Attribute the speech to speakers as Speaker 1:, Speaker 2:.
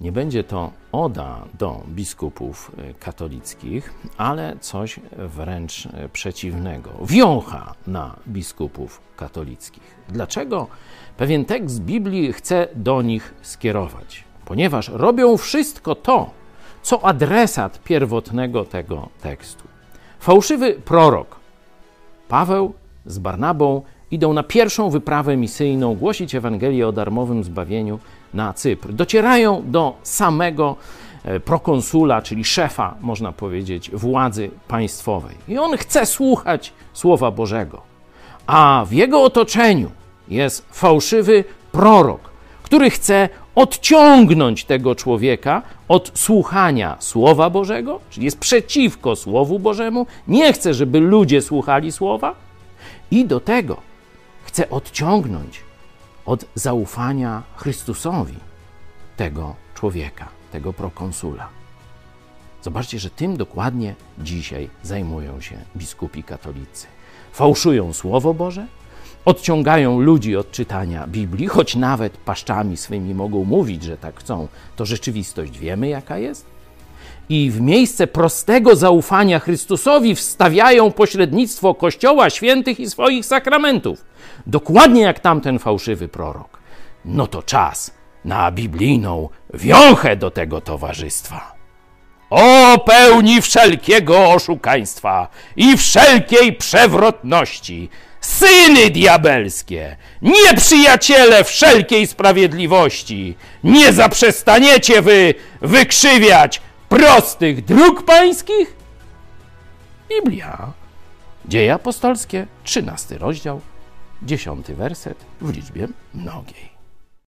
Speaker 1: Nie będzie to oda do biskupów e, katolickich, ale coś wręcz e, przeciwnego. Wiącha na biskupów katolickich. Dlaczego pewien tekst Biblii chce do nich skierować? Ponieważ robią wszystko to, co adresat pierwotnego tego tekstu. Fałszywy prorok Paweł z Barnabą idą na pierwszą wyprawę misyjną głosić Ewangelię o darmowym zbawieniu na Cypr. Docierają do samego e, prokonsula, czyli szefa, można powiedzieć, władzy państwowej. I on chce słuchać Słowa Bożego. A w jego otoczeniu jest fałszywy prorok, który chce odciągnąć tego człowieka od słuchania Słowa Bożego, czyli jest przeciwko Słowu Bożemu, nie chce, żeby ludzie słuchali Słowa, i do tego chce odciągnąć od zaufania Chrystusowi tego człowieka, tego prokonsula. Zobaczcie, że tym dokładnie dzisiaj zajmują się biskupi katolicy. Fałszują Słowo Boże, odciągają ludzi od czytania Biblii, choć nawet paszczami swymi mogą mówić, że tak chcą, to rzeczywistość wiemy, jaka jest. I w miejsce prostego zaufania Chrystusowi wstawiają pośrednictwo Kościoła świętych i swoich sakramentów. Dokładnie jak tamten fałszywy prorok. No to czas na biblijną wiąchę do tego towarzystwa. O pełni wszelkiego oszukaństwa i wszelkiej przewrotności, syny diabelskie, nieprzyjaciele wszelkiej sprawiedliwości, nie zaprzestaniecie wy wykrzywiać prostych dróg pańskich? Biblia. Dzieje apostolskie, 13 rozdział, 10 werset w liczbie mnogiej.